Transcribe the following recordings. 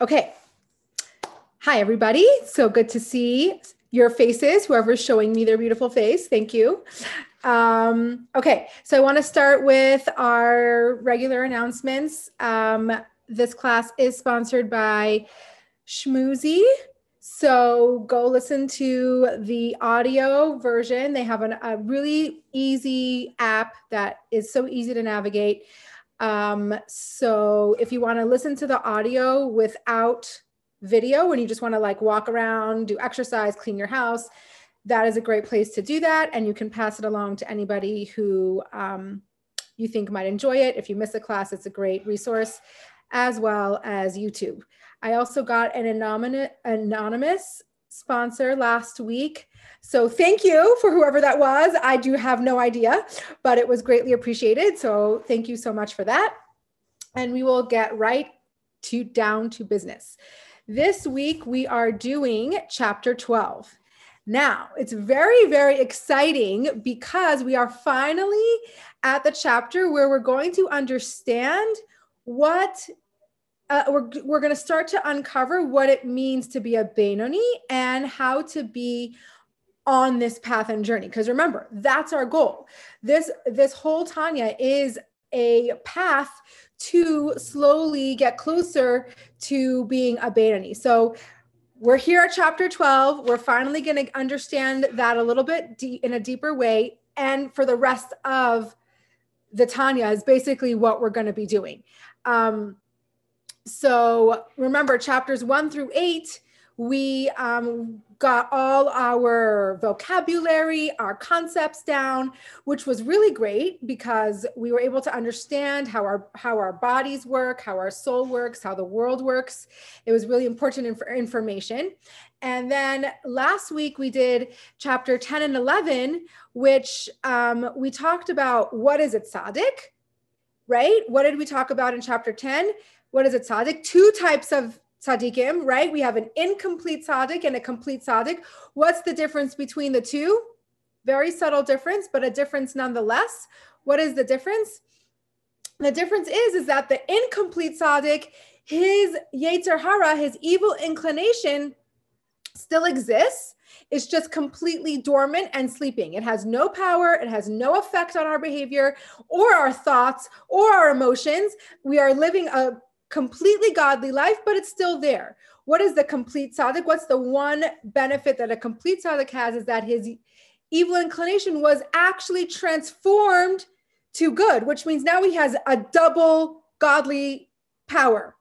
Okay. Hi, everybody. So good to see your faces, whoever's showing me their beautiful face. Thank you. Um, okay, so I want to start with our regular announcements. Um, this class is sponsored by Schmoozy. So go listen to the audio version. They have an, a really easy app that is so easy to navigate. Um, so if you want to listen to the audio without video, when you just want to like walk around, do exercise, clean your house, that is a great place to do that. And you can pass it along to anybody who um, you think might enjoy it. If you miss a class, it's a great resource, as well as YouTube. I also got an anonymous sponsor last week so thank you for whoever that was. I do have no idea, but it was greatly appreciated. So thank you so much for that. And we will get right to down to business. This week we are doing chapter 12. Now, it's very, very exciting because we are finally at the chapter where we're going to understand what uh, we're, we're going to start to uncover what it means to be a Benoni and how to be on this path and journey because remember that's our goal this this whole tanya is a path to slowly get closer to being a Benoni. So we're here at chapter 12. We're finally going to understand that a little bit de- in a deeper way. And for the rest of the Tanya is basically what we're going to be doing. Um, so remember, chapters one through eight, we um, got all our vocabulary, our concepts down, which was really great because we were able to understand how our how our bodies work, how our soul works, how the world works. It was really important inf- information. And then last week we did chapter 10 and 11, which um, we talked about what is it, tzaddik, right? What did we talk about in chapter 10? What is it, tzaddik? Two types of tzaddikim, right? We have an incomplete tzaddik and a complete tzaddik. What's the difference between the two? Very subtle difference, but a difference nonetheless. What is the difference? The difference is, is that the incomplete tzaddik, his yetzer hara, his evil inclination, still exists. It's just completely dormant and sleeping. It has no power. It has no effect on our behavior or our thoughts or our emotions. We are living a completely godly life, but it's still there. What is the complete tzaddik? What's the one benefit that a complete tzaddik has is that his evil inclination was actually transformed to good, which means now he has a double godly power.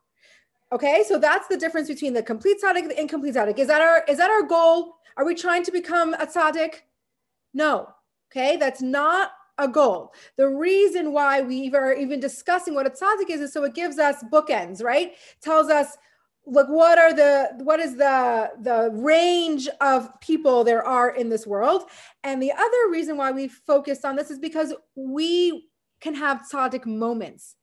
Okay, so that's the difference between the complete tzaddik and the incomplete tzaddik. Is that our is that our goal? Are we trying to become a tzaddik? No. Okay, that's not a goal. The reason why we are even discussing what a tzaddik is is so it gives us bookends, right? Tells us look what are the what is the the range of people there are in this world and the other reason why we focused on this is because we can have tzaddik moments.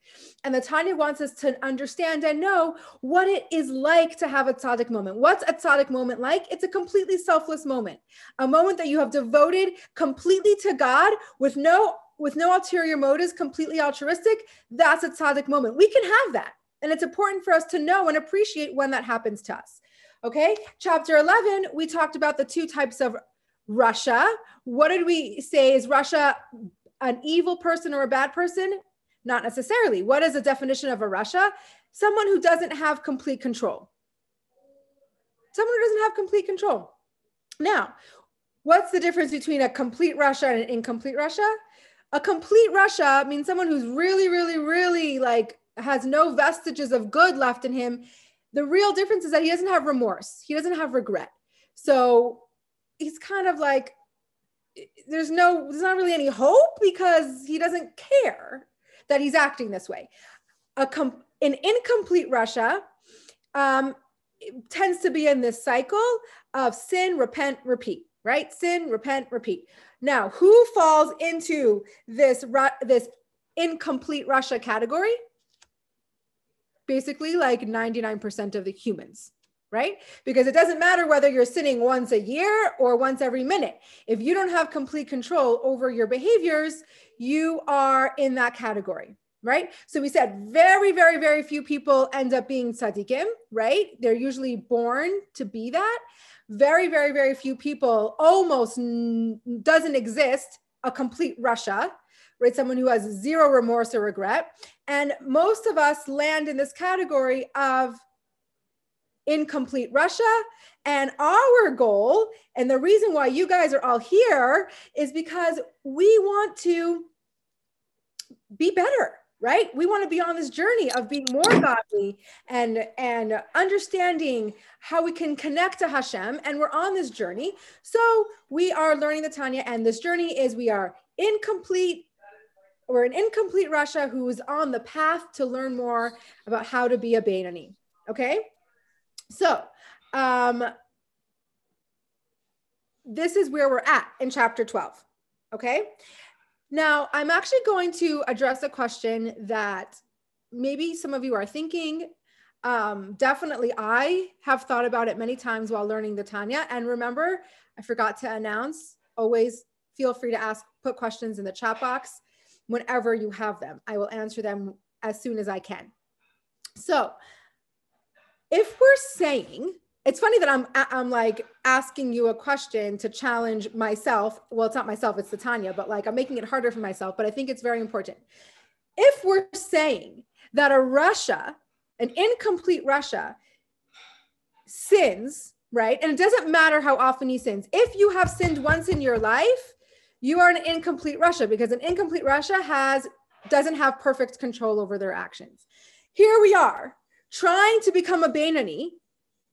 And the Tanya wants us to understand and know what it is like to have a tzaddik moment. What's a tzaddik moment like? It's a completely selfless moment, a moment that you have devoted completely to God with no with no ulterior motives, completely altruistic. That's a tzaddik moment. We can have that. And it's important for us to know and appreciate when that happens to us. Okay, chapter 11, we talked about the two types of rasha. What did we say? Is rasha an evil person or a bad person? Not necessarily. What is the definition of a rasha? Someone who doesn't have complete control. Someone who doesn't have complete control. Now, what's the difference between a complete rasha and an incomplete rasha? A complete rasha means someone who's really, really, really like has no vestiges of good left in him. The real difference is that he doesn't have remorse, he doesn't have regret. So he's kind of like, there's no there's not really any hope because he doesn't care that he's acting this way. A com- an incomplete rasha um, tends to be in this cycle of sin repent repeat right? Sin repent repeat. Now who falls into this this incomplete rasha category? Basically like 99% of the humans right? Because it doesn't matter whether you're sinning once a year or once every minute. If you don't have complete control over your behaviors, you are in that category, right? So we said very, very, very few people end up being tzaddikim, right? They're usually born to be that. Very, very, very few people, almost doesn't exist a complete rasha, right? Someone who has zero remorse or regret. And most of us land in this category of incomplete rasha. And our goal, and the reason why you guys are all here, is because we want to be better right we want to be on this journey of being more godly and and understanding how we can connect to hashem and we're on this journey so we are learning the tanya and this journey is we are incomplete we're an incomplete rasha who is on the path to learn more about how to be a Beinani. Okay, so um, this is where we're at in chapter 12. Okay, now, I'm actually going to address a question that maybe some of you are thinking. Um, definitely, I have thought about it many times while learning the Tanya. And remember, I forgot to announce always feel free to ask, put questions in the chat box whenever you have them. I will answer them as soon as I can. So, if we're saying it's funny that I'm I'm like asking you a question to challenge myself. Well, it's not myself, it's the Tanya, but like I'm making it harder for myself, but I think it's very important. If we're saying that a rasha, an incomplete rasha sins, right? And it doesn't matter how often he sins. If you have sinned once in your life, you are an incomplete rasha because an incomplete rasha has doesn't have perfect control over their actions. Here we are trying to become a Beinani,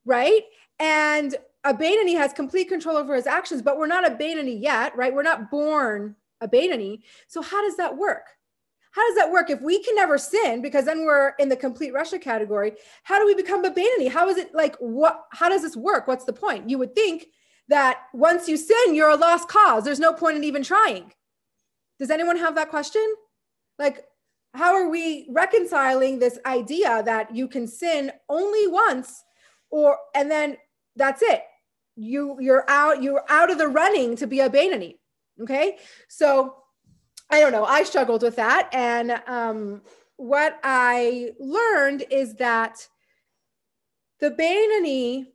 right? And a Beinani has complete control over his actions, but we're not a Beinani yet, right? We're not born a Beinani. So how does that work? How does that work? If we can never sin, because then we're in the complete rasha category, how do we become a Beinani? How is it like, what, how does this work? What's the point? You would think that once you sin, you're a lost cause. There's no point in even trying. Does anyone have that question? Like, how are we reconciling this idea that you can sin only once or and then that's it you you're out you're out of the running to be a Beinani. Okay. So I don't know. I struggled with that. And um, what I learned is that the Beinani,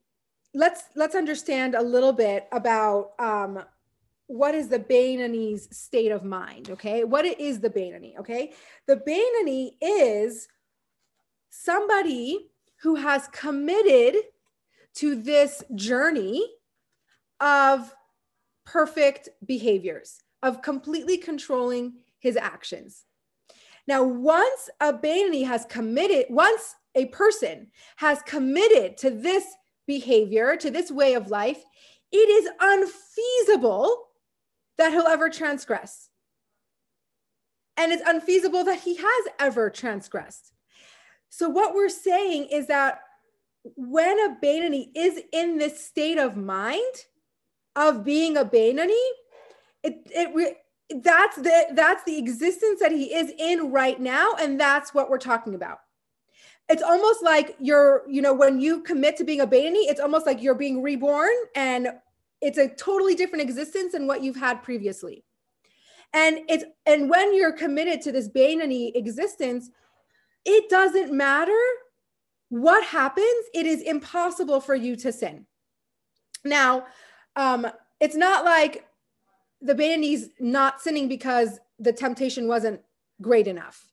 let's let's understand a little bit about um, what is the Beinani's state of mind. Okay. What is the Beinani? Okay. The Beinani is somebody who has committed to this journey of perfect behaviors, of completely controlling his actions. Now, once a Beinani has committed, once a person has committed to this behavior, to this way of life, it is unfeasible that he'll ever transgress. And it's unfeasible that he has ever transgressed. So, what we're saying is that when a Beinani is in this state of mind of being a Beinani, it, it, that's the that's the existence that he is in right now and that's what we're talking about it's almost like you're you know when you commit to being a Beinani, it's almost like you're being reborn and it's a totally different existence than what you've had previously and it's and when you're committed to this Beinani existence it doesn't matter what happens? It is impossible for you to sin. Now, um, it's not like the Beinani's not sinning because the temptation wasn't great enough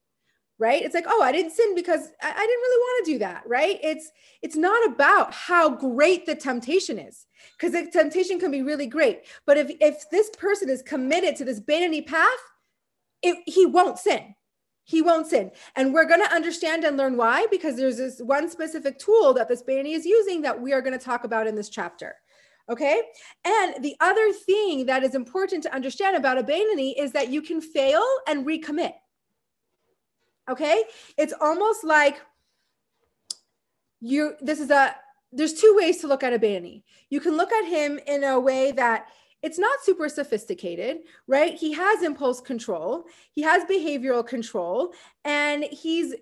right it's like oh i didn't sin because I, I, didn't really want to do that right it's it's not about how great the temptation is because the temptation can be really great but if if this person is committed to this Beinani path it, he won't sin he won't sin. And we're going to understand and learn why, because there's this one specific tool that this Beinani is using that we are going to talk about in this chapter. Okay. And the other thing that is important to understand about a Beinani is that you can fail and recommit. Okay. It's almost like you, this is a, there's two ways to look at a Beinani. You can look at him in a way that it's not super sophisticated, right? He has impulse control, he has behavioral control, and he's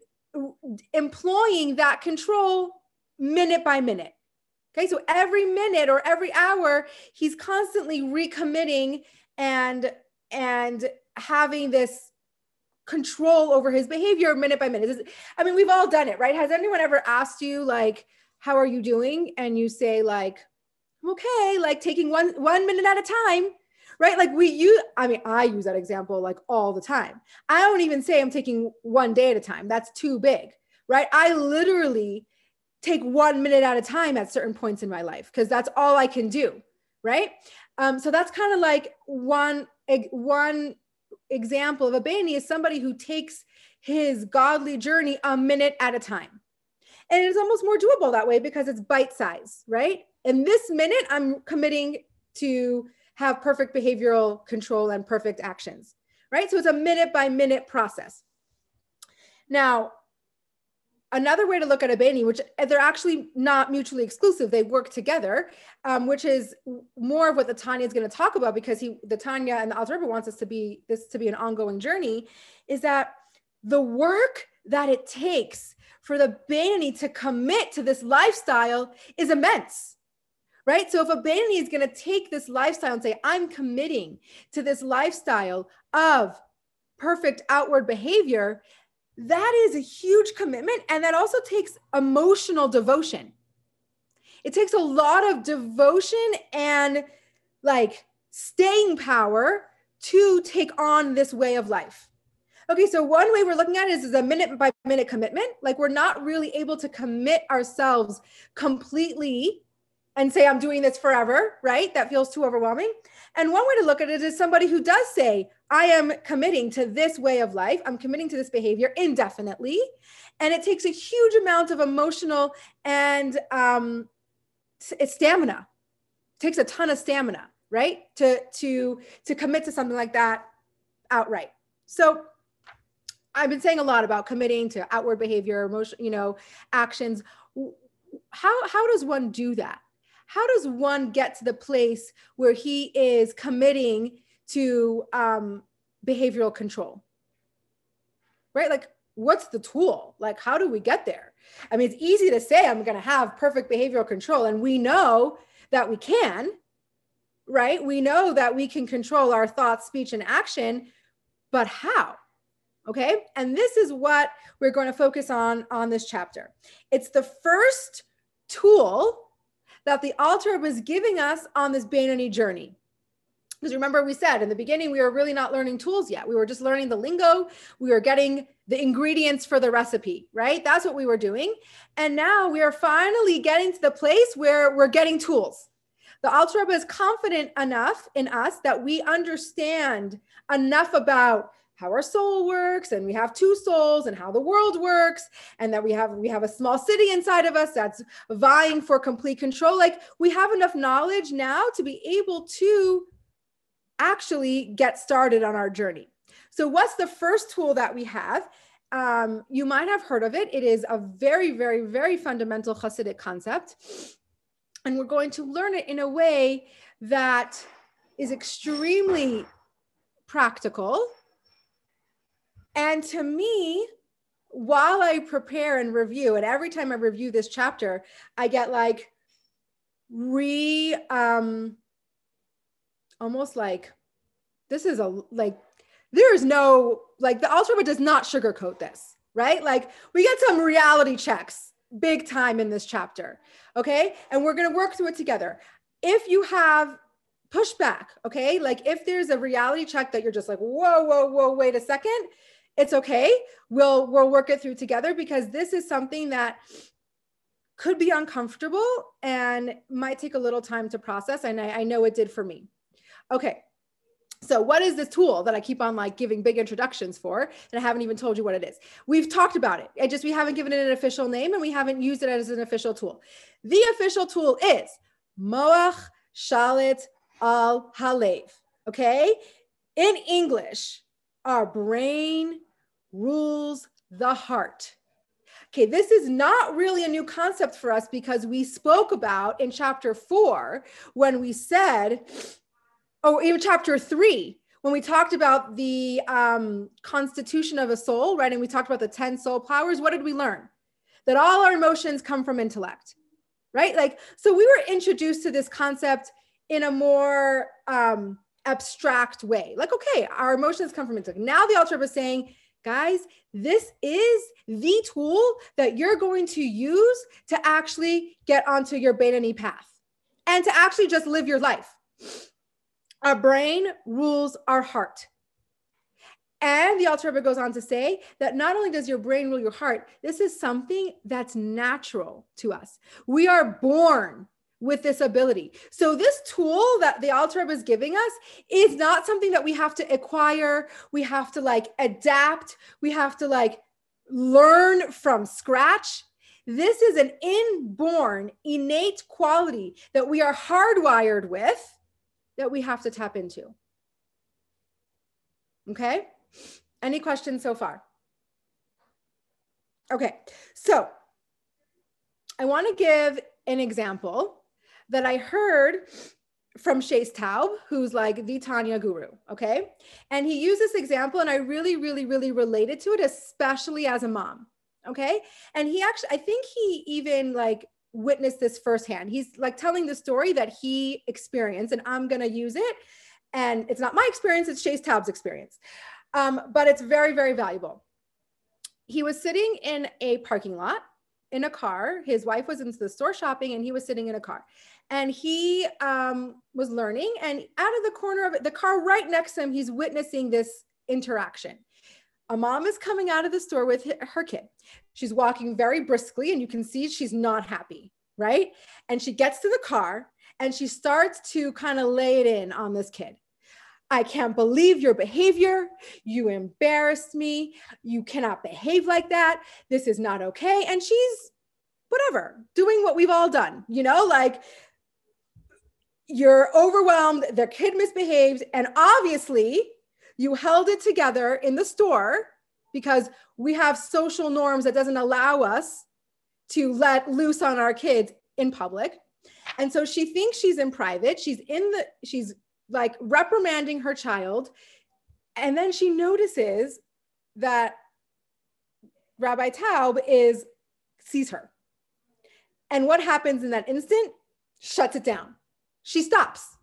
employing that control minute by minute. Okay, so every minute or every hour, he's constantly recommitting and and having this control over his behavior minute by minute. I mean, we've all done it, right? Has anyone ever asked you like, how are you doing? And you say like, "I'm okay, like taking one one minute at a time, right? Like we use, I mean, I use that example like all the time. I don't even say I'm taking one day at a time. That's too big, right? I literally take one minute at a time at certain points in my life because that's all I can do, right? Um, so that's kind of like one one example of a Bani is somebody who takes his godly journey a minute at a time. And it's almost more doable that way because it's bite size, right? In this minute, I'm committing to have perfect behavioral control and perfect actions, right? So it's a minute by minute process. Now, another way to look at a Bani, which they're actually not mutually exclusive, they work together, um, which is more of what the Tanya is going to talk about because he, the Tanya and the Rebbe wants us to be this to be an ongoing journey, is that the work that it takes for the Bani to commit to this lifestyle is immense. Right. So if a Bani is going to take this lifestyle and say, I'm committing to this lifestyle of perfect outward behavior, that is a huge commitment. And that also takes emotional devotion. It takes a lot of devotion and like staying power to take on this way of life. Okay, so one way we're looking at it is, is a minute by minute commitment. Like we're not really able to commit ourselves completely and say, I'm doing this forever, right? That feels too overwhelming. And one way to look at it is somebody who does say, I am committing to this way of life, I'm committing to this behavior indefinitely. And it takes a huge amount of emotional and um, stamina. It takes a ton of stamina, right? To, to, to commit to something like that outright. So I've been saying a lot about committing to outward behavior, emotion, you know, actions. How, how does one do that? How does one get to the place where he is committing to um, behavioral control? Right? Like, what's the tool? Like, how do we get there? I mean, it's easy to say I'm going to have perfect behavioral control, and we know that we can, right? We know that we can control our thoughts, speech, and action, but how? Okay. And this is what we're going to focus on on this chapter. It's the first tool that the Alter was giving us on this Beinoni journey. Because remember, we said in the beginning, we were really not learning tools yet. We were just learning the lingo. We were getting the ingredients for the recipe, right? That's what we were doing. And now we are finally getting to the place where we're getting tools. The Rebbe is confident enough in us that we understand enough about how our soul works and we have two souls and how the world works and that we have we have a small city inside of us that's vying for complete control. Like we have enough knowledge now to be able to actually get started on our journey. So what's the first tool that we have? Um, you might have heard of it. It is a very very very fundamental hasidic concept. And we're going to learn it in a way that is extremely practical and to me, while I prepare and review, and every time I review this chapter, I get like re um almost like this is a like there is no like the Alter does not sugarcoat this, right? Like we get some reality checks big time in this chapter. Okay. And we're gonna work through it together. If you have pushback, okay, like if there's a reality check that you're just like, whoa, whoa, whoa, wait a second, it's okay. We'll we'll work it through together because this is something that could be uncomfortable and might take a little time to process. And I, I know it did for me. Okay. So what is this tool that I keep on like giving big introductions for? And I haven't even told you what it is. We've talked about it. I just we haven't given it an official name and we haven't used it as an official tool. The official tool is Moach Shalit Al Halev. Okay. In English, our brain rules the heart. Okay, this is not really a new concept for us because we spoke about in chapter four when we said, or even chapter three, when we talked about the um, constitution of a soul, right? And we talked about the 10 soul powers. What did we learn? That all our emotions come from intellect, right? Like, so we were introduced to this concept in a more um, abstract way. Like, okay, our emotions come from intellect. Now the Alter is saying guys, this is the tool that you're going to use to actually get onto your Beinoni path and to actually just live your life. Our brain rules our heart. And the Alter goes on to say that not only does your brain rule your heart, this is something that's natural to us. We are born with this ability. So this tool that the Alter Rebbe is giving us is not something that we have to acquire. We have to like adapt. We have to like learn from scratch. This is an inborn, innate quality that we are hardwired with that we have to tap into. Okay? Any questions so far? Okay, so I want to give an example that I heard from Shais Taub, who's like the Tanya guru. Okay. And he used this example, and I really, really, really related to it, especially as a mom. Okay. And he actually, I think he even like witnessed this firsthand. He's like telling the story that he experienced, and I'm going to use it. And it's not my experience, it's Shais Taub's experience. Um, but it's very, very valuable. He was sitting in a parking lot in a car. His wife was in the store shopping, and he was sitting in a car. And he um, was learning and out of the corner of the car right next to him he's witnessing this interaction. A mom is coming out of the store with her kid. She's walking very briskly and you can see she's not happy right? And she gets to the car and she starts to kind of lay it in on this kid I can't believe your behavior. You embarrassed me. You cannot behave like that. This is not okay. And she's whatever, doing what we've all done, you know, like you're overwhelmed, their kid misbehaved, and obviously you held it together in the store because we have social norms that doesn't allow us to let loose on our kids in public. And so she thinks she's in private. She's in the, she's like reprimanding her child. And then she notices that Rabbi Taub is, sees her. And what happens in that instant? Shuts it down she stops,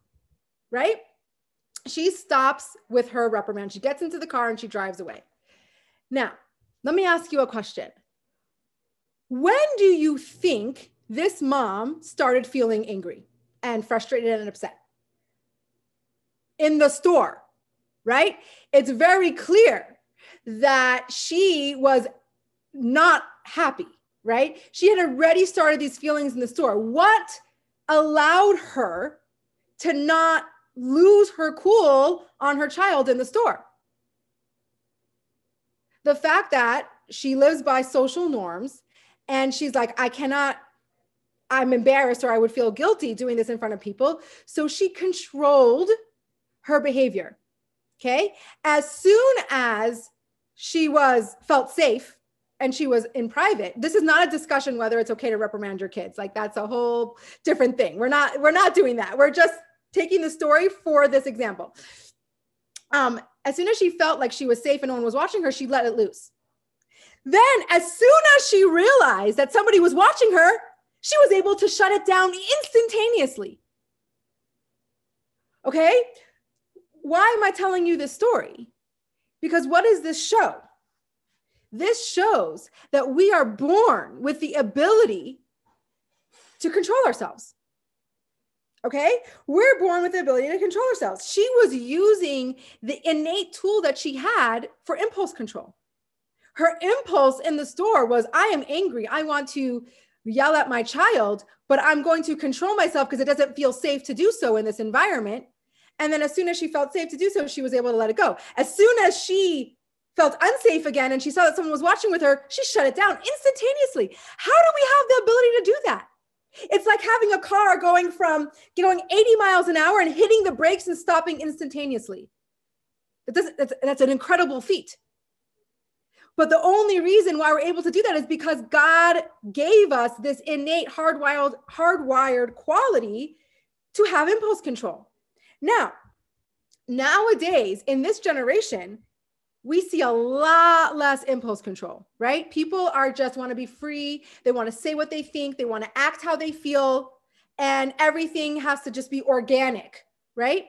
right? She stops with her reprimand. She gets into the car and she drives away. Now, let me ask you a question. When do you think this mom started feeling angry and frustrated and upset? In the store, right? It's very clear that she was not happy, right? She had already started these feelings in the store. What allowed her to not lose her cool on her child in the store. The fact that she lives by social norms and she's like, I cannot, I'm embarrassed or I would feel guilty doing this in front of people. So she controlled her behavior. Okay. As soon as she was felt safe and she was in private this is not a discussion whether it's okay to reprimand your kids. Like that's a whole different thing. We're not we're not doing that. We're just taking the story for this example. Um as soon as she felt like she was safe and no one was watching her she let it loose. Then as soon as she realized that somebody was watching her she was able to shut it down instantaneously. Okay why am i telling you this story because what does this show this shows that we are born with the ability to control ourselves. Okay, we're born with the ability to control ourselves. She was using the innate tool that she had for impulse control. Her impulse in the store was I am angry. I want to yell at my child, but I'm going to control myself because it doesn't feel safe to do so in this environment. And then as soon as she felt safe to do so, she was able to let it go. As soon as she felt unsafe again and she saw that someone was watching with her, she shut it down instantaneously. How do we have the ability to do that? It's like having a car going from going 80 miles an hour and hitting the brakes and stopping instantaneously. That's, that's an incredible feat. But the only reason why we're able to do that is because God gave us this innate hardwired, hardwired quality to have impulse control. Now, nowadays in this generation, we see a lot less impulse control, right? People are just want to be free. They want to say what they think, they want to act how they feel, and everything has to just be organic, right?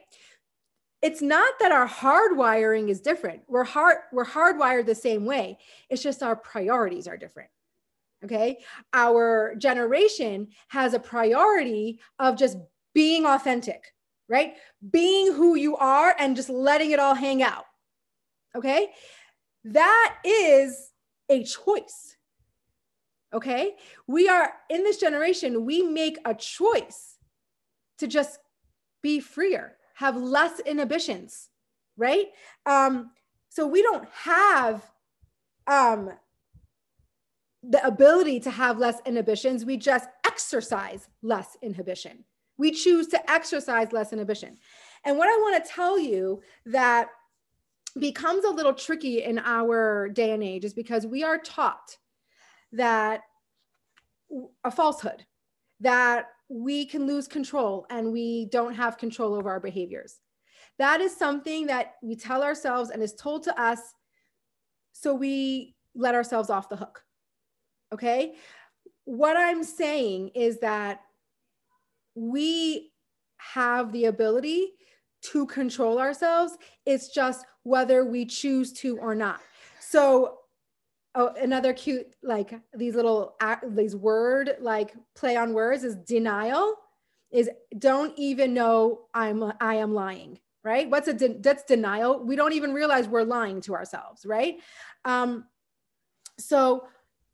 it's not that our hardwiring is different. We're hard we're hardwired the same way. It's just our priorities are different. Okay? Our generation has a priority of just being authentic, right? Being who you are and just letting it all hang out. Okay? That is a choice. Okay? We are in this generation, we make a choice to just be freer have less inhibitions, right? Um, so we don't have um, the ability to have less inhibitions. We just exercise less inhibition. We choose to exercise less inhibition. And what I want to tell you that becomes a little tricky in our day and age is because we are taught that a falsehood that we can lose control and we don't have control over our behaviors. That is something that we tell ourselves and is told to us so we let ourselves off the hook. Okay? What I'm saying is that we have the ability to control ourselves. It's just whether we choose to or not. So oh another cute like these little these word like play on words is denial is don't even know i'm i am lying right what's a de- that's denial we don't even realize we're lying to ourselves right um so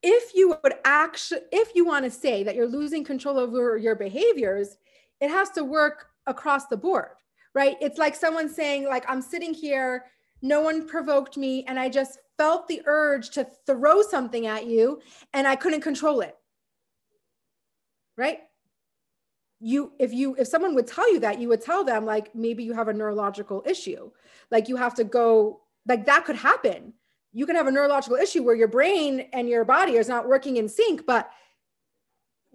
if you would actually if you want to say that you're losing control over your behaviors it has to work across the board right it's like someone saying like i'm sitting here no one provoked me and i just felt the urge to throw something at you and I couldn't control it. Right? You if you if someone would tell you that, you would tell them like maybe you have a neurological issue. Like you have to go like that could happen. You can have a neurological issue where your brain and your body is not working in sync, but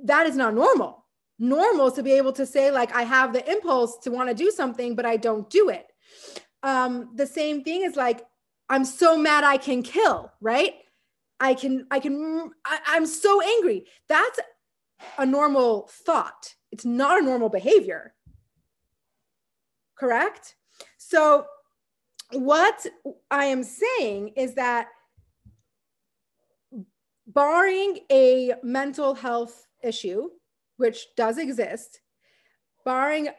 that is not normal. Normal is to be able to say like I have the impulse to want to do something but I don't do it. Um, the same thing is like I'm so mad I can kill, right? I can, I can, I, I'm so angry. That's a normal thought. It's not a normal behavior. Correct? So, what I am saying is that barring a mental health issue, which does exist, barring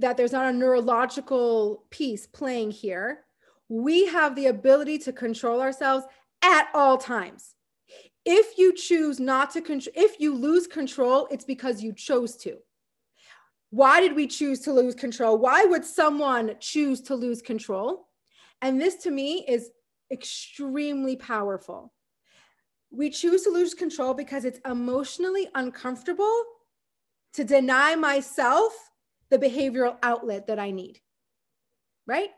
that there's not a neurological piece playing here, we have the ability to control ourselves at all times. If you choose not to control, if you lose control, it's because you chose to. Why did we choose to lose control? Why would someone choose to lose control? And this to me is extremely powerful. We choose to lose control because it's emotionally uncomfortable to deny myself the behavioral outlet that I need. Right?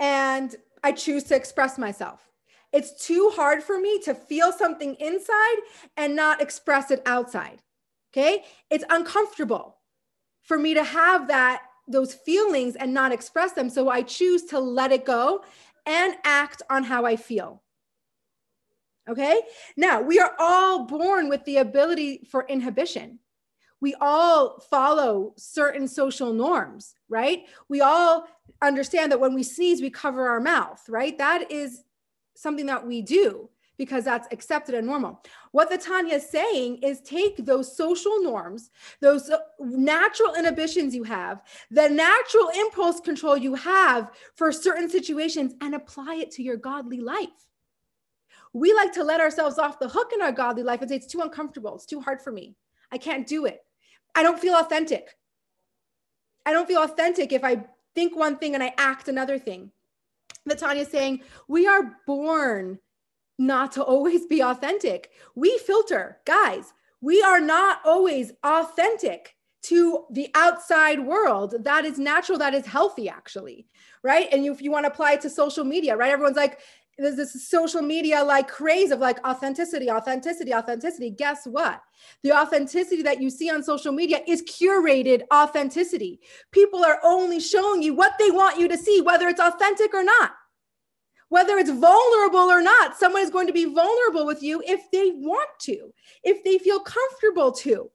and I choose to express myself. It's too hard for me to feel something inside and not express it outside. Okay. It's uncomfortable for me to have that, those feelings and not express them. So I choose to let it go and act on how I feel. Okay. Now we are all born with the ability for inhibition we all follow certain social norms, right? We all understand that when we sneeze, we cover our mouth, right? That is something that we do because that's accepted and normal. What the Tanya is saying is take those social norms, those uh, natural inhibitions you have, the natural impulse control you have for certain situations, and apply it to your godly life. We like to let ourselves off the hook in our godly life and say, it's too uncomfortable. It's too hard for me. I can't do it. I don't feel authentic. I don't feel authentic if I think one thing and I act another thing. But is saying we are born not to always be authentic. We filter, guys. We are not always authentic to the outside world. That is natural. That is healthy, actually, right? And if you want to apply it to social media, right? Everyone's like, there's this social media like craze of like authenticity, authenticity, authenticity. Guess what? The authenticity that you see on social media is curated authenticity. People are only showing you what they want you to see, whether it's authentic or not. Whether it's vulnerable or not, someone is going to be vulnerable with you if they want to, if they feel comfortable to.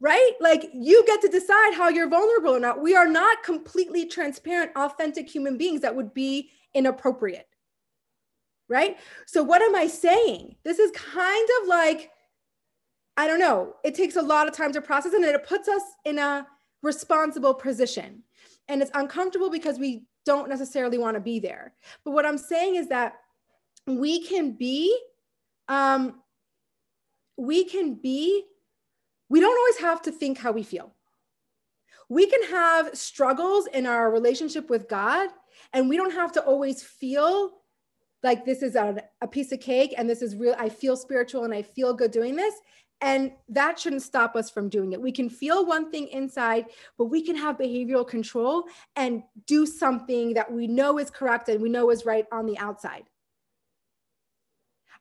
right? Like you get to decide how you're vulnerable or not. We are not completely transparent, authentic human beings that would be inappropriate. Right? So, what am I saying? This is kind of like, I don't know, it takes a lot of time to process and it puts us in a responsible position. And it's uncomfortable because we don't necessarily want to be there. But what I'm saying is that we can be, um, we can be we don't always have to think how we feel. We can have struggles in our relationship with God, and we don't have to always feel like this is a, a piece of cake and this is real. I feel spiritual and I feel good doing this. And that shouldn't stop us from doing it. We can feel one thing inside, but we can have behavioral control and do something that we know is correct and we know is right on the outside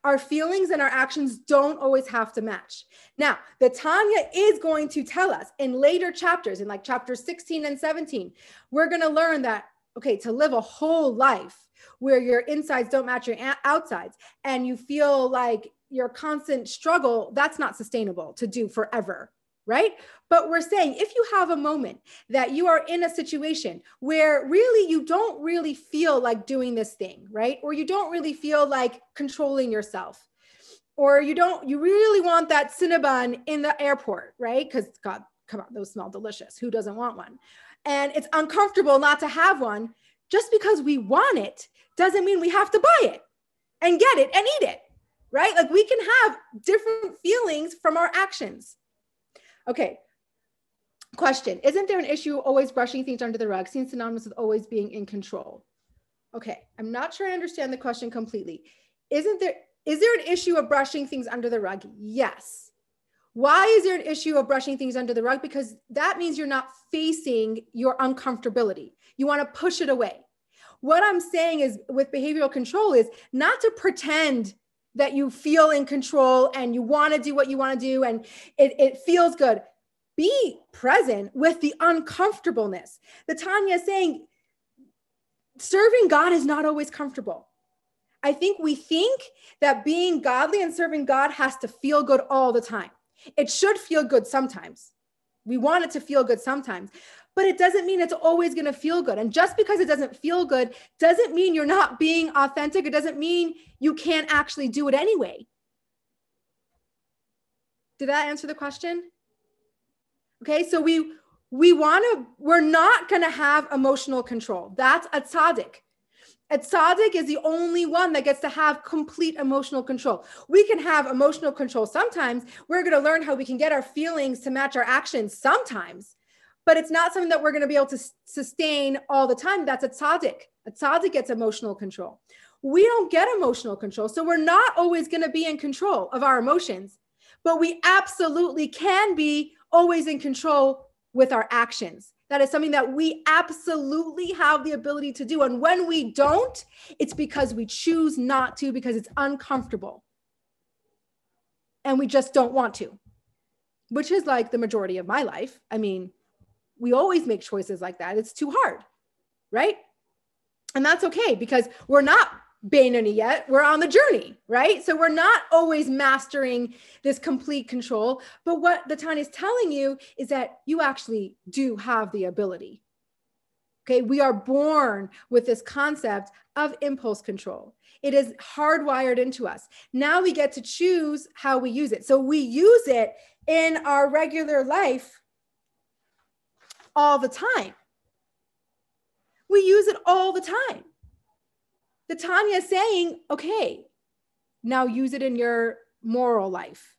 our feelings and our actions don't always have to match. Now, the Tanya is going to tell us in later chapters, in like chapter 16 and 17, we're going to learn that, okay, to live a whole life where your insides don't match your outsides and you feel like your constant struggle, that's not sustainable to do forever right? But we're saying if you have a moment that you are in a situation where really you don't really feel like doing this thing, right? Or you don't really feel like controlling yourself, or you don't, you really want that Cinnabon in the airport, right? Because God, come on, those smell delicious. Who doesn't want one? And it's uncomfortable not to have one. Just because we want it doesn't mean we have to buy it and get it and eat it, right? Like we can have different feelings from our actions. Okay. Question Isn't there an issue always brushing things under the rug? Seems synonymous with always being in control. Okay. I'm not sure I understand the question completely. Isn't there, is there an issue of brushing things under the rug? Yes. Why is there an issue of brushing things under the rug? Because that means you're not facing your uncomfortability. You want to push it away. What I'm saying is with behavioral control is not to pretend that you feel in control and you want to do what you want to do and it, it feels good. Be present with the uncomfortableness. The Tanya is saying, serving God is not always comfortable. I think we think that being godly and serving God has to feel good all the time. It should feel good sometimes. We want it to feel good sometimes, but it doesn't mean it's always going to feel good. And just because it doesn't feel good doesn't mean you're not being authentic. It doesn't mean you can't actually do it anyway. Did that answer the question? Okay, so we we want to we're not going to have emotional control. That's a tzaddik. A tzaddik is the only one that gets to have complete emotional control. We can have emotional control sometimes. We're going to learn how we can get our feelings to match our actions sometimes but it's not something that we're going to be able to sustain all the time. That's a tzaddik. A tzaddik gets emotional control. We don't get emotional control. So we're not always going to be in control of our emotions, but we absolutely can be always in control with our actions. That is something that we absolutely have the ability to do. And when we don't, it's because we choose not to, because it's uncomfortable. And we just don't want to, which is like the majority of my life. I mean, we always make choices like that. It's too hard, right? And that's okay because we're not Beinoni yet. We're on the journey, right? So we're not always mastering this complete control. But what the Tan is telling you is that you actually do have the ability. Okay, we are born with this concept of impulse control. It is hardwired into us. Now we get to choose how we use it. So we use it in our regular life all the time. We use it all the time. The Tanya is saying, okay, now use it in your moral life,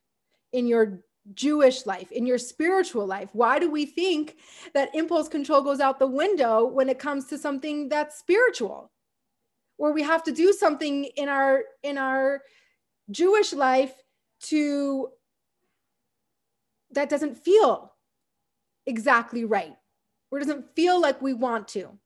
in your Jewish life, in your spiritual life. Why do we think that impulse control goes out the window when it comes to something that's spiritual? Or we have to do something in our in our Jewish life to that doesn't feel exactly right or doesn't feel like we want to.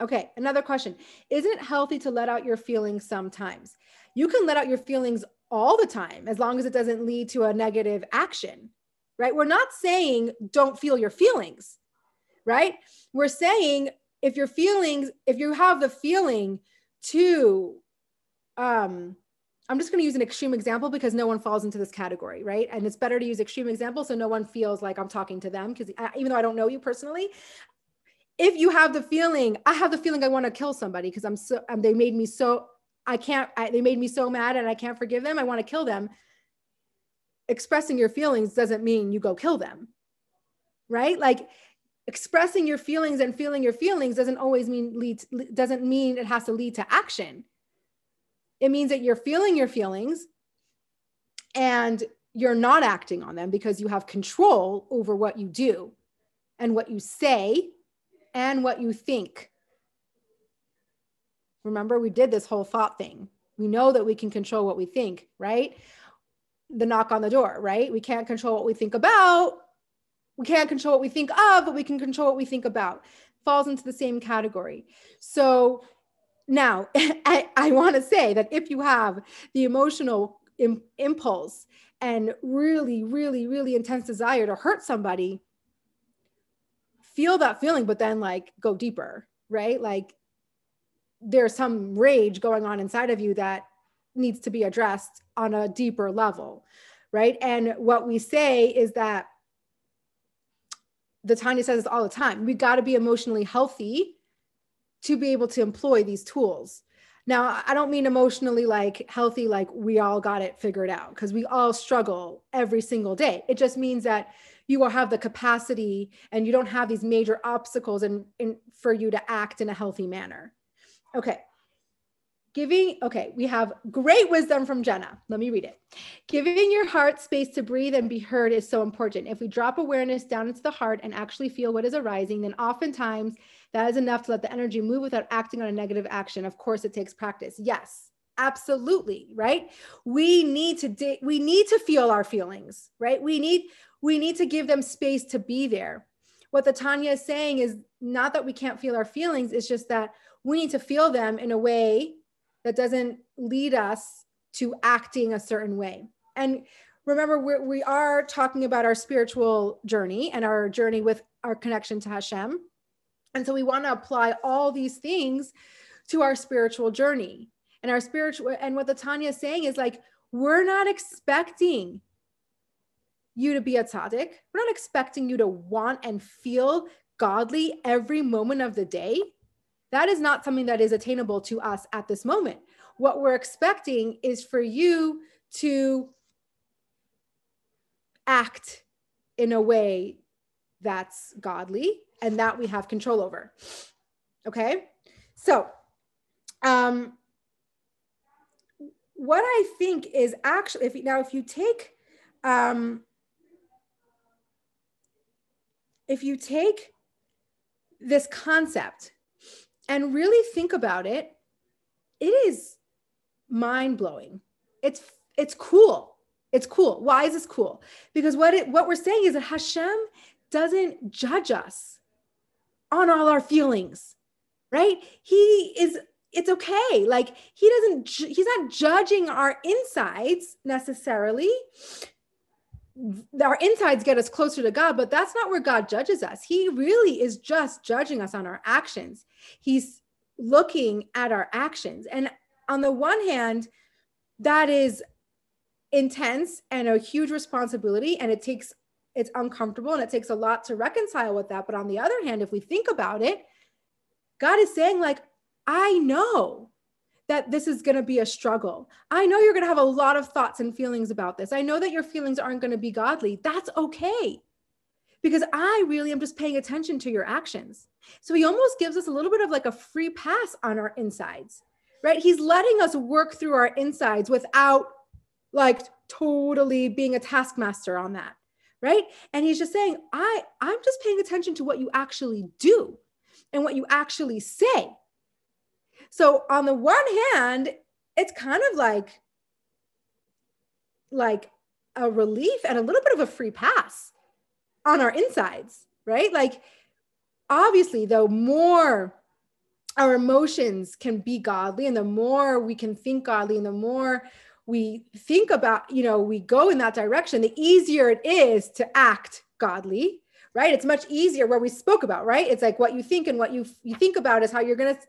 Okay, another question. Isn't it healthy to let out your feelings sometimes? You can let out your feelings all the time as long as it doesn't lead to a negative action, right? We're not saying don't feel your feelings, right? We're saying if your feelings, if you have the feeling to um, I'm just going to use an extreme example because no one falls into this category, right? And it's better to use extreme examples so no one feels like I'm talking to them because even though I don't know you personally, if you have the feeling, I have the feeling I want to kill somebody because I'm so um, they made me so I can't I, they made me so mad and I can't forgive them. I want to kill them. Expressing your feelings doesn't mean you go kill them. Right? Like expressing your feelings and feeling your feelings doesn't always mean lead doesn't mean it has to lead to action it means that you're feeling your feelings and you're not acting on them because you have control over what you do and what you say and what you think. Remember we did this whole thought thing. We know that we can control what we think right? The knock on the door right? We can't control what we think about. We can't control what we think of, but we can control what we think about. Falls into the same category. So now I, I want to say that if you have the emotional Im- impulse and really, really, really intense desire to hurt somebody, feel that feeling, but then like go deeper, right? Like there's some rage going on inside of you that needs to be addressed on a deeper level, right? And what we say is that the Tanya says this all the time. We got to be emotionally healthy to be able to employ these tools. Now, I don't mean emotionally like healthy, like we all got it figured out, because we all struggle every single day. It just means that you will have the capacity and you don't have these major obstacles and for you to act in a healthy manner. Okay giving okay we have great wisdom from jenna let me read it giving your heart space to breathe and be heard is so important if we drop awareness down into the heart and actually feel what is arising then oftentimes that is enough to let the energy move without acting on a negative action. Of course it takes practice. Yes absolutely right? We need to di- we need to feel our feelings right? We need we need to give them space to be there. What the tanya is saying is not that we can't feel our feelings it's just that we need to feel them in a way that doesn't lead us to acting a certain way. And remember, we're, we are talking about our spiritual journey and our journey with our connection to Hashem. And so we want to apply all these things to our spiritual journey. And our spiritual, and what the Tanya is saying is like, we're not expecting you to be a tzaddik. We're not expecting you to want and feel godly every moment of the day. That is not something that is attainable to us at this moment. What we're expecting is for you to act in a way that's godly and that we have control over. Okay. So, um, what I think is actually, if now, if you take, um, if you take this concept and really think about it, it is mind blowing. It's it's cool. It's cool. Why is this cool? Because what it what we're saying is that Hashem doesn't judge us on all our feelings, right? He is it's okay. Like he doesn't he's not judging our insides necessarily our insides get us closer to God, but that's not where God judges us. He really is just judging us on our actions. He's looking at our actions. And on the one hand, that is intense and a huge responsibility, and it takes it's uncomfortable and it takes a lot to reconcile with that. But on the other hand, if we think about it, God is saying, like, I know that this is going to be a struggle. I know you're going to have a lot of thoughts and feelings about this. I know that your feelings aren't going to be godly. That's okay. Because I really am just paying attention to your actions. So he almost gives us a little bit of like a free pass on our insides, right? He's letting us work through our insides without like totally being a taskmaster on that, right? And he's just saying, I I'm just paying attention to what you actually do and what you actually say so on the one hand, it's kind of like like a relief and a little bit of a free pass on our insides, right? Like obviously, the more our emotions can be godly and the more we can think godly and the more we think about, you know, we go in that direction, the easier it is to act godly, right? It's much easier where we spoke about, right? It's like what you think and what you you think about is how you're going to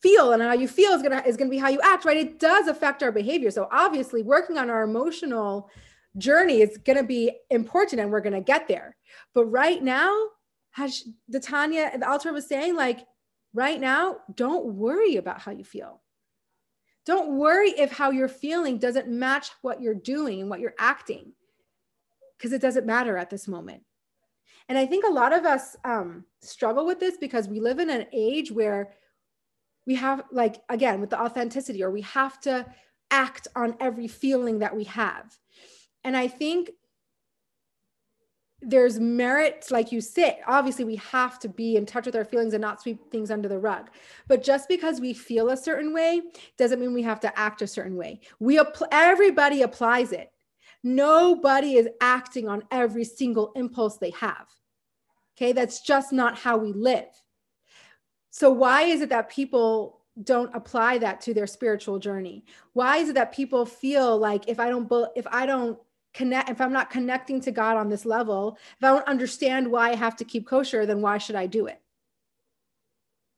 feel and how you feel is gonna is gonna be how you act, right? It does affect our behavior. So obviously, working on our emotional journey is gonna be important, and we're gonna get there. But right now, has the Tanya the Alter was saying, like, right now, don't worry about how you feel. Don't worry if how you're feeling doesn't match what you're doing and what you're acting, because it doesn't matter at this moment. And I think a lot of us um, struggle with this because we live in an age where we have, like, again, with the authenticity, or we have to act on every feeling that we have. And I think there's merit, like you said, obviously we have to be in touch with our feelings and not sweep things under the rug. But just because we feel a certain way doesn't mean we have to act a certain way. We apply, everybody applies it. Nobody is acting on every single impulse they have. Okay, that's just not how we live. So why is it that people don't apply that to their spiritual journey? Why is it that people feel like if I don't if I don't connect if i'm not connecting to god on this level if i don't understand why i have to keep kosher then why should i do it?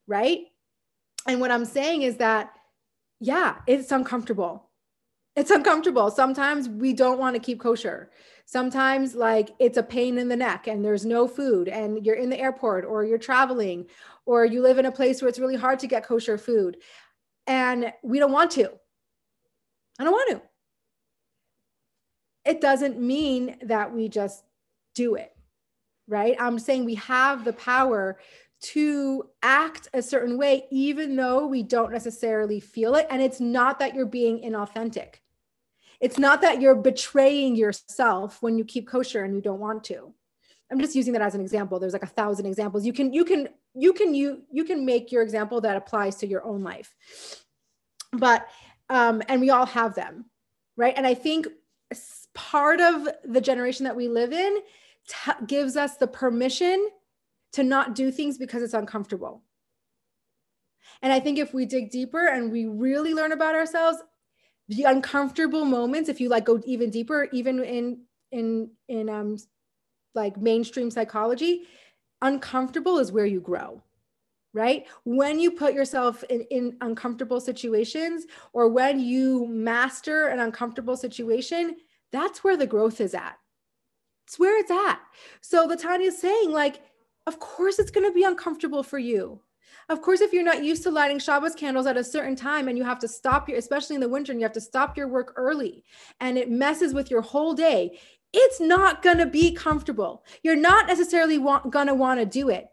Right? And what i'm saying is that yeah it's uncomfortable. It's uncomfortable. Sometimes we don't want to keep kosher. Sometimes like it's a pain in the neck and there's no food and you're in the airport or you're traveling or you live in a place where it's really hard to get kosher food. And we don't want to. I don't want to it doesn't mean that we just do it, right? I'm saying we have the power to act a certain way, even though we don't necessarily feel it. And it's not that you're being inauthentic. It's not that you're betraying yourself when you keep kosher and you don't want to. I'm just using that as an example. There's like a thousand examples. You can, you can, you can, you, you can make your example that applies to your own life. But, um, and we all have them, right? And I think part of the generation that we live in t- gives us the permission to not do things because it's uncomfortable. And I think if we dig deeper and we really learn about ourselves, the uncomfortable moments, if you like go even deeper, even in in in um like mainstream psychology, uncomfortable is where you grow right? When you put yourself in, in uncomfortable situations or when you master an uncomfortable situation, that's where the growth is at. It's where it's at. So the Tanya's saying, like, of course it's going to be uncomfortable for you. Of course, if you're not used to lighting Shabbos candles at a certain time and you have to stop your, especially in the winter, and you have to stop your work early and it messes with your whole day, it's not going to be comfortable. You're not necessarily going to want to do it.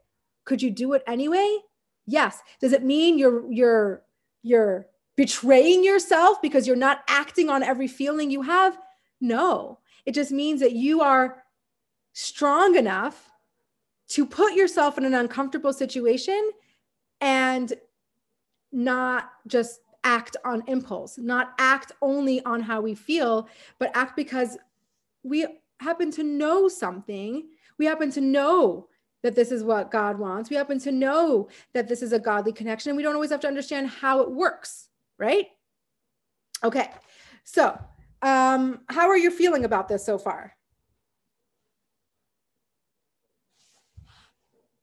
Could you do it anyway? Yes. Does it mean you're, you're, you're betraying yourself because you're not acting on every feeling you have? No, it just means that you are strong enough to put yourself in an uncomfortable situation and not just act on impulse, not act only on how we feel, but act because we happen to know something. We happen to know that this is what God wants. We happen to know that this is a godly connection. And we don't always have to understand how it works, right? Okay, so um, how are you feeling about this so far?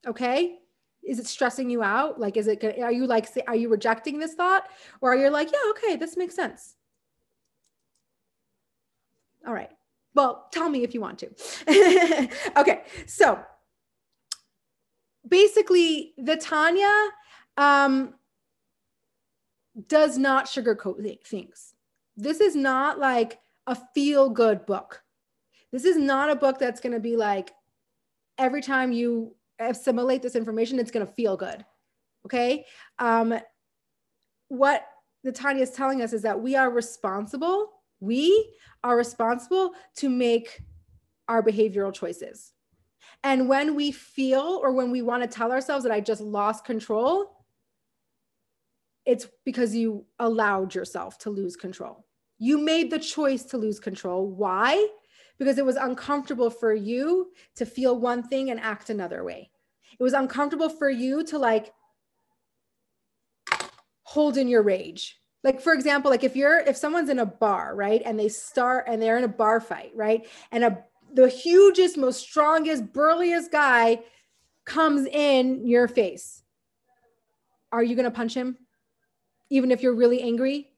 Okay. Is it stressing you out? Like, is it, are you like, are you rejecting this thought or are you like, yeah, okay, this makes sense? All right. Well, tell me if you want to. okay. So basically, the Tanya um, does not sugarcoat things this is not like a feel good book. This is not a book that's going to be like every time you assimilate this information, it's going to feel good. Okay. Um, what the Tanya is telling us is that we are responsible. We are responsible to make our behavioral choices. And when we feel or when we want to tell ourselves that I just lost control, it's because you allowed yourself to lose control. You made the choice to lose control. Why? Because it was uncomfortable for you to feel one thing and act another way. It was uncomfortable for you to like hold in your rage. Like for example, like if you're if someone's in a bar, right? And they start and they're in a bar fight, right? And a the hugest, most strongest, burliest guy comes in your face. Are you going to punch him? even if you're really angry?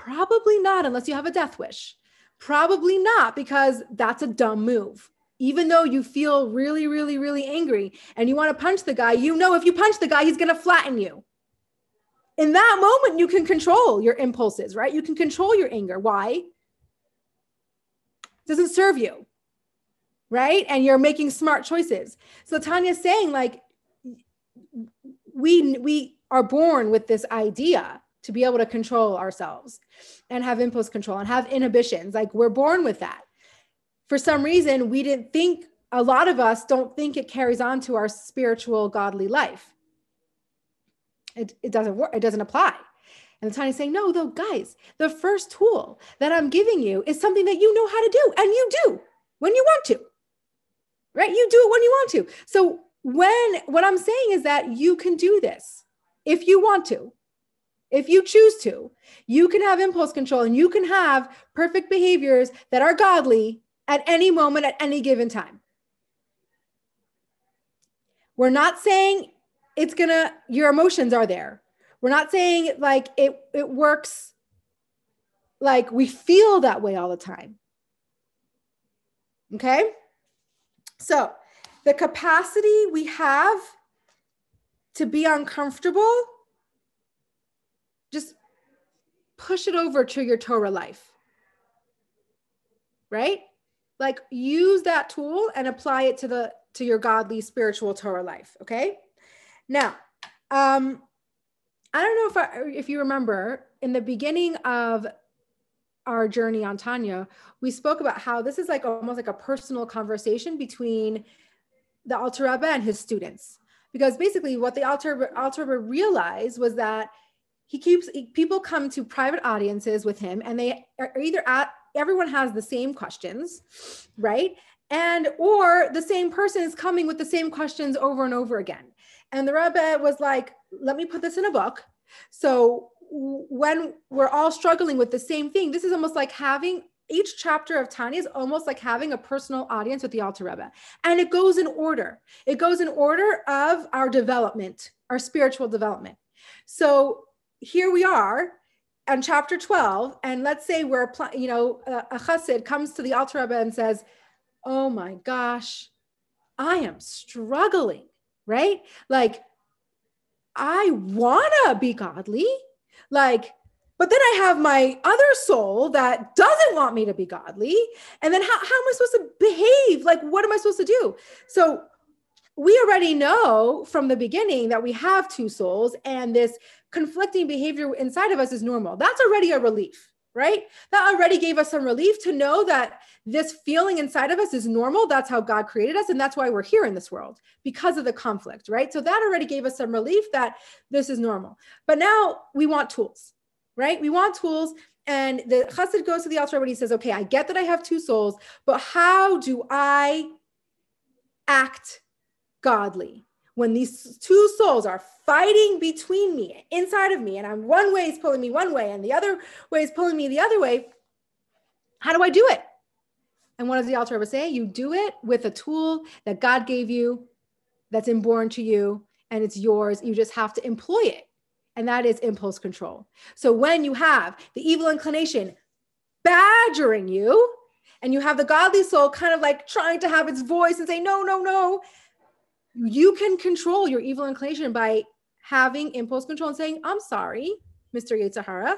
Probably not, unless you have a death wish. Probably not, because that's a dumb move. Even though you feel really, really, really angry and you want to punch the guy, you know if you punch the guy, he's going to flatten you. In that moment, you can control your impulses, right? You can control your anger. Why? It doesn't serve you, right? And you're making smart choices. So Tanya's saying, like, we we are born with this idea to be able to control ourselves and have impulse control and have inhibitions. Like we're born with that. For some reason, we didn't think, a lot of us don't think it carries on to our spiritual, godly life. It, it doesn't work, it doesn't apply. And the Tanya's saying, no, though, guys, the first tool that I'm giving you is something that you know how to do, and you do when you want to, right? You do it when you want to. So, when what I'm saying is that you can do this if you want to if you choose to, you can have impulse control and you can have perfect behaviors that are godly at any moment, at any given time. We're not saying it's gonna, your emotions are there. We're not saying like it, it works like we feel that way all the time. Okay. So the capacity we have to be uncomfortable just push it over to your Torah life. Right? Like use that tool and apply it to the to your godly spiritual Torah life, okay? Now, um I don't know if I, if you remember in the beginning of our journey on Tanya, we spoke about how this is like almost like a personal conversation between the Alter Rebbe and his students. Because basically, what the Alter, Alter Rebbe realized was that he keeps people come to private audiences with him and they are either at everyone has the same questions right and or the same person is coming with the same questions over and over again and the rebbe was like let me put this in a book so when we're all struggling with the same thing this is almost like having each chapter of Tanya is almost like having a personal audience with the Alter Rebbe. And it goes in order. It goes in order of our development, our spiritual development. So here we are on chapter 12 and let's say we're you know a, chassid comes to the alter Rebbe and says oh my gosh i am struggling right? Like i want to be godly like but then i have my other soul that doesn't want me to be godly and then how, how am i supposed to behave? Like what am i supposed to do? So we already know from the beginning that we have two souls and this conflicting behavior inside of us is normal. That's already a relief, right? That already gave us some relief to know that this feeling inside of us is normal. That's how God created us. And that's why we're here in this world because of the conflict, right? So that already gave us some relief that this is normal. But now we want tools, right? We want tools. And the chassid goes to the Alter and he says, okay, I get that I have two souls, but how do I act godly. When these two souls are fighting between me, inside of me, and I'm one way is pulling me one way and the other way is pulling me the other way, how do I do it? And what does the Alter Rebbe say? You do it with a tool that God gave you, that's inborn to you, and it's yours. You just have to employ it. And that is impulse control. So when you have the evil inclination badgering you, and you have the godly soul kind of like trying to have its voice and say, no, no, no, you can control your evil inclination by having impulse control and saying, I'm sorry, Mr. Yetzer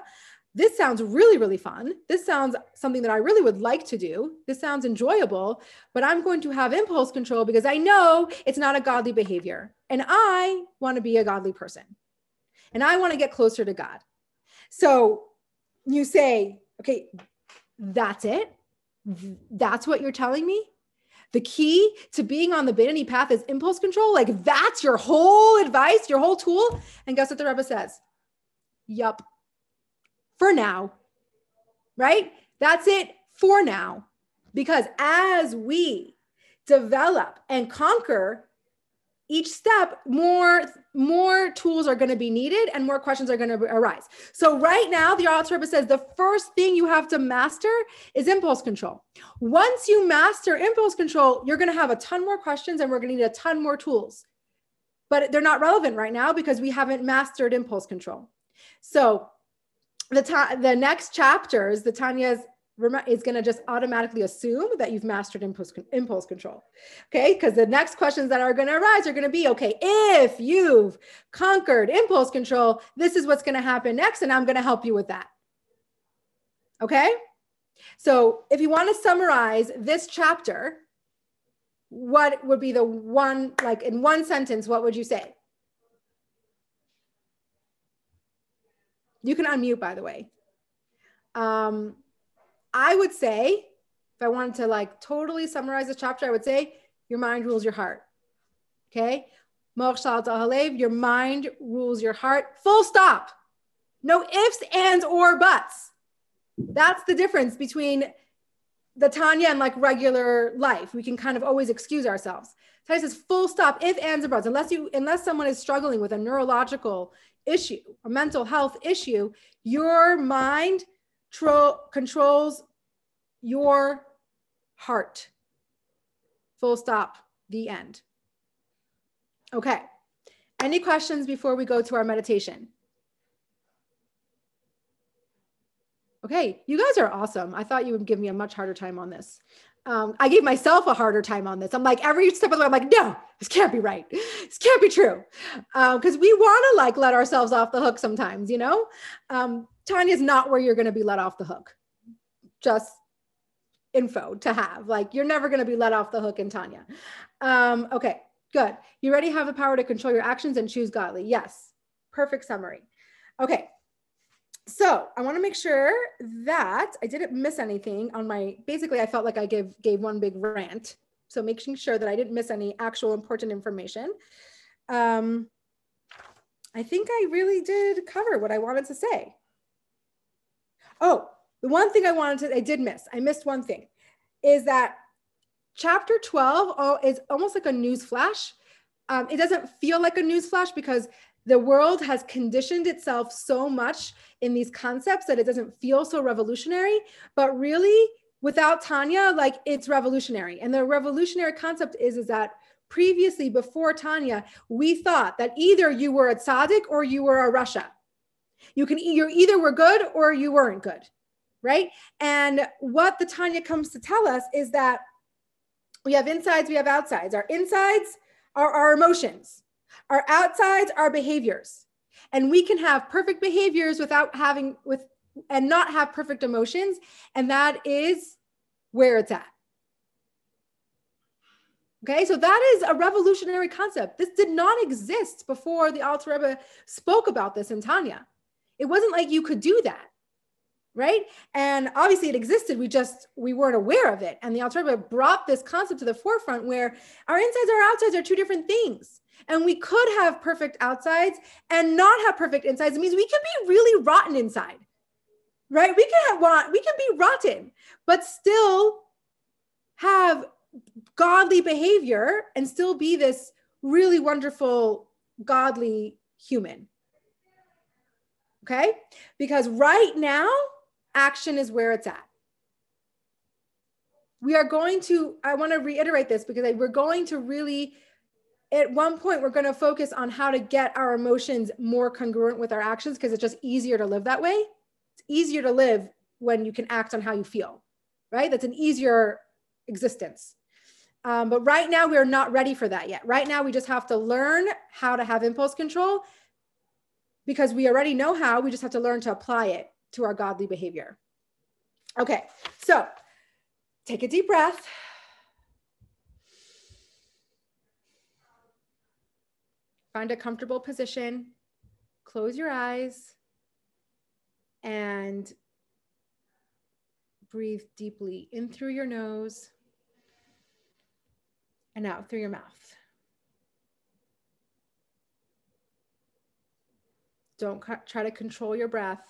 This sounds really, really fun. This sounds something that I really would like to do. This sounds enjoyable, but I'm going to have impulse control because I know it's not a godly behavior. And I want to be a godly person. And I want to get closer to God. So you say, okay, that's it. That's what you're telling me. The key to being on the Beinoni path is impulse control. Like that's your whole advice, your whole tool. And guess what the Rebbe says? Yup. For now. Right? That's it for now. Because as we develop and conquer each step more more tools are going to be needed and more questions are going to arise. So right now the author says the first thing you have to master is impulse control. Once you master impulse control you're going to have a ton more questions and we're going to need a ton more tools. But they're not relevant right now because we haven't mastered impulse control. So the ta- the next chapters, the Tanya's is going to just automatically assume that you've mastered impulse, impulse control. Okay. Because the next questions that are going to arise are going to be okay, if you've conquered impulse control, this is what's going to happen next. And I'm going to help you with that. Okay. So if you want to summarize this chapter, what would be the one, like in one sentence, what would you say? You can unmute, by the way. Um, I would say, if I wanted to like totally summarize the chapter, I would say your mind rules your heart. Okay. Your mind rules your heart. Full stop. No ifs, ands, or buts. That's the difference between the Tanya and like regular life. We can kind of always excuse ourselves. Tanya says full stop, if, ands, or buts. Unless you, unless someone is struggling with a neurological issue, a mental health issue, your mind tro- controls your heart. Full stop. The end. Okay. Any questions before we go to our meditation? Okay, you guys are awesome. I thought you would give me a much harder time on this. Um, I gave myself a harder time on this. I'm like, every step of the way, I'm like, no, this can't be right. This can't be true. Because um, we want to like let ourselves off the hook sometimes, you know? Um, Tanya's not where you're going to be let off the hook. Just info to have. Like, you're never going to be let off the hook in Tanya. Um, okay, good. You already have the power to control your actions and choose godly. Yes, perfect summary. Okay, so I want to make sure that I didn't miss anything on my, basically I felt like I gave, gave one big rant. So making sure that I didn't miss any actual important information. Um, I think I really did cover what I wanted to say. Oh, the one thing I wanted to, I did miss, I missed one thing, is that chapter 12 is almost like a news flash. Um, it doesn't feel like a news flash because the world has conditioned itself so much in these concepts that it doesn't feel so revolutionary. But really without tanya like it's revolutionary. And the revolutionary concept is is that previously before tanya we thought that either you were a tzaddik or you were a rasha you can you either were good or you weren't good right and what the tanya comes to tell us is that we have insides we have outsides our insides are our emotions our outsides are behaviors. And we can have perfect behaviors without having with and not have perfect emotions. And that is where it's at. Okay, so that is a revolutionary concept. This did not exist before the Alter Rebbe spoke about this in Tanya. It wasn't like you could do that, right? And obviously it existed. We just we weren't aware of it. And the Alter Rebbe brought this concept to the forefront where our insides, our outsides are two different things and we could have perfect outsides and not have perfect insides. It means we can be really rotten inside, right? We can have we can be rotten, but still have godly behavior and still be this really wonderful, godly human. Okay? Because right now, action is where it's at. We are going to, I want to reiterate this because we're going to really at one point we're going to focus on how to get our emotions more congruent with our actions because it's just easier to live that way it's easier to live when you can act on how you feel right that's an easier existence um, but right now we're not ready for that yet right now we just have to learn how to have impulse control because we already know how we just have to learn to apply it to our godly behavior. Okay so take a deep breath. Find a comfortable position, close your eyes, and breathe deeply in through your nose and out through your mouth. Don't try to control your breath.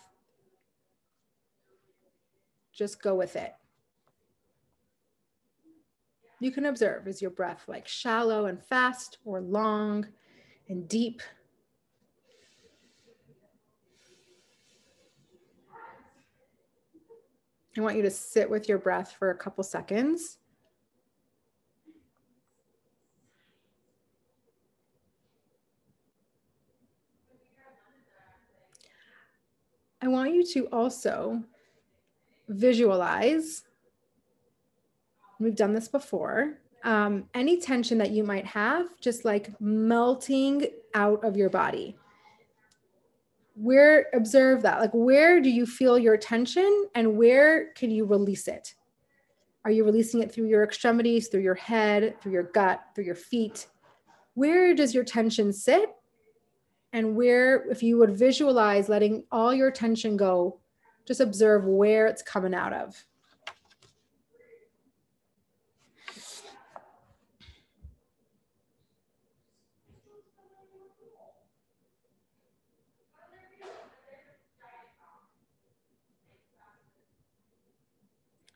Just go with it. You can observe is your breath like shallow and fast or long and deep. I want you to sit with your breath for a couple seconds. I want you to also visualize. We've done this before. Um, any tension that you might have, just like melting out of your body. Where observe that? Like, where do you feel your tension and where can you release it? Are you releasing it through your extremities, through your head, through your gut, through your feet? Where does your tension sit? And where, if you would visualize letting all your tension go, just observe where it's coming out of.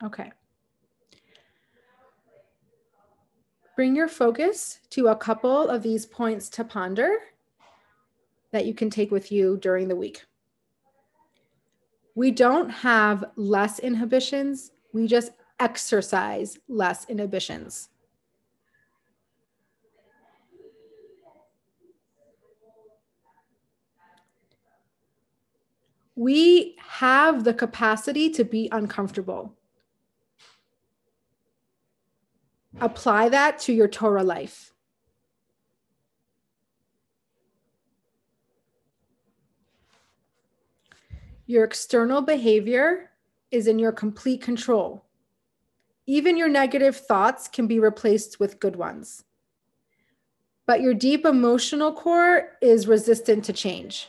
Okay. Bring your focus to a couple of these points to ponder that you can take with you during the week. We don't have less inhibitions, we just exercise less inhibitions. We have the capacity to be uncomfortable. Apply that to your Torah life. Your external behavior is in your complete control. Even your negative thoughts can be replaced with good ones. But your deep emotional core is resistant to change.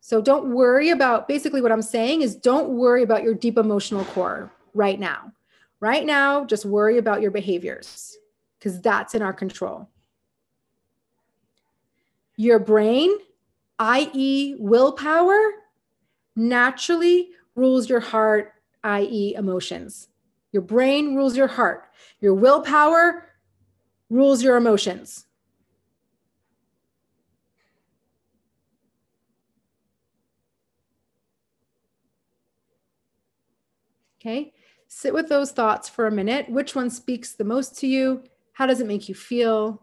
So don't worry about basically what I'm saying is don't worry about your deep emotional core right now. Right now, just worry about your behaviors because that's in our control. Your brain, i.e., willpower, naturally rules your heart, i.e., emotions. Your brain rules your heart. Your willpower rules your emotions. Okay. Sit with those thoughts for a minute. Which one speaks the most to you? How does it make you feel?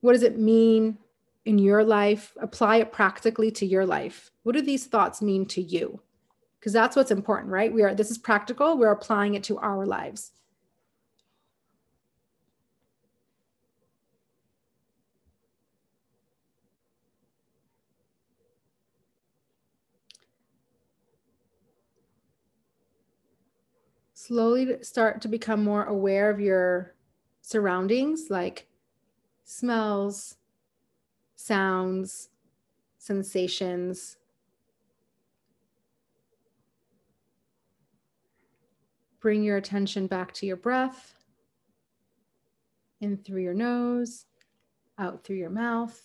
What does it mean in your life? Apply it practically to your life. What do these thoughts mean to you? Because that's what's important, right? We are this is practical. We're applying it to our lives. slowly start to become more aware of your surroundings, like smells, sounds, sensations. Bring your attention back to your breath, in through your nose, out through your mouth.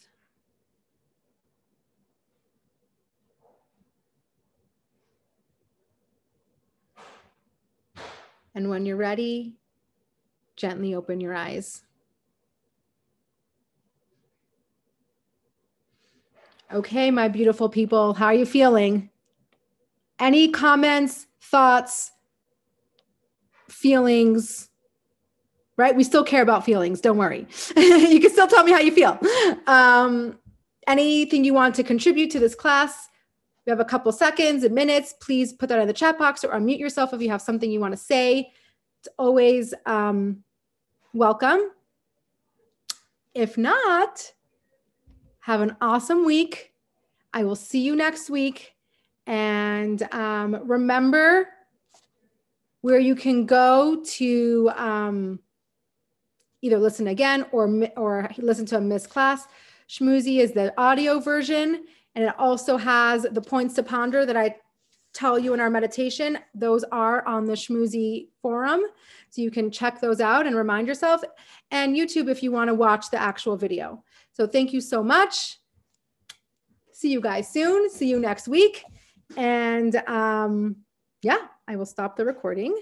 And when you're ready, gently open your eyes. Okay, my beautiful people, how are you feeling? Any comments, thoughts, feelings? Right? We still care about feelings. Don't worry. you can still tell me how you feel. Um, anything you want to contribute to this class, We have a couple seconds and minutes, please put that in the chat box or unmute yourself if you have something you want to say. It's always um, welcome. If not, have an awesome week. I will see you next week. And um, remember where you can go to um, either listen again or, or listen to a missed class. Schmoozy is the audio version. And it also has the points to ponder that I tell you in our meditation. Those are on the Schmoozy forum. So you can check those out and remind yourself. And YouTube if you want to watch the actual video. So thank you so much. See you guys soon. See you next week. And um, yeah, I will stop the recording.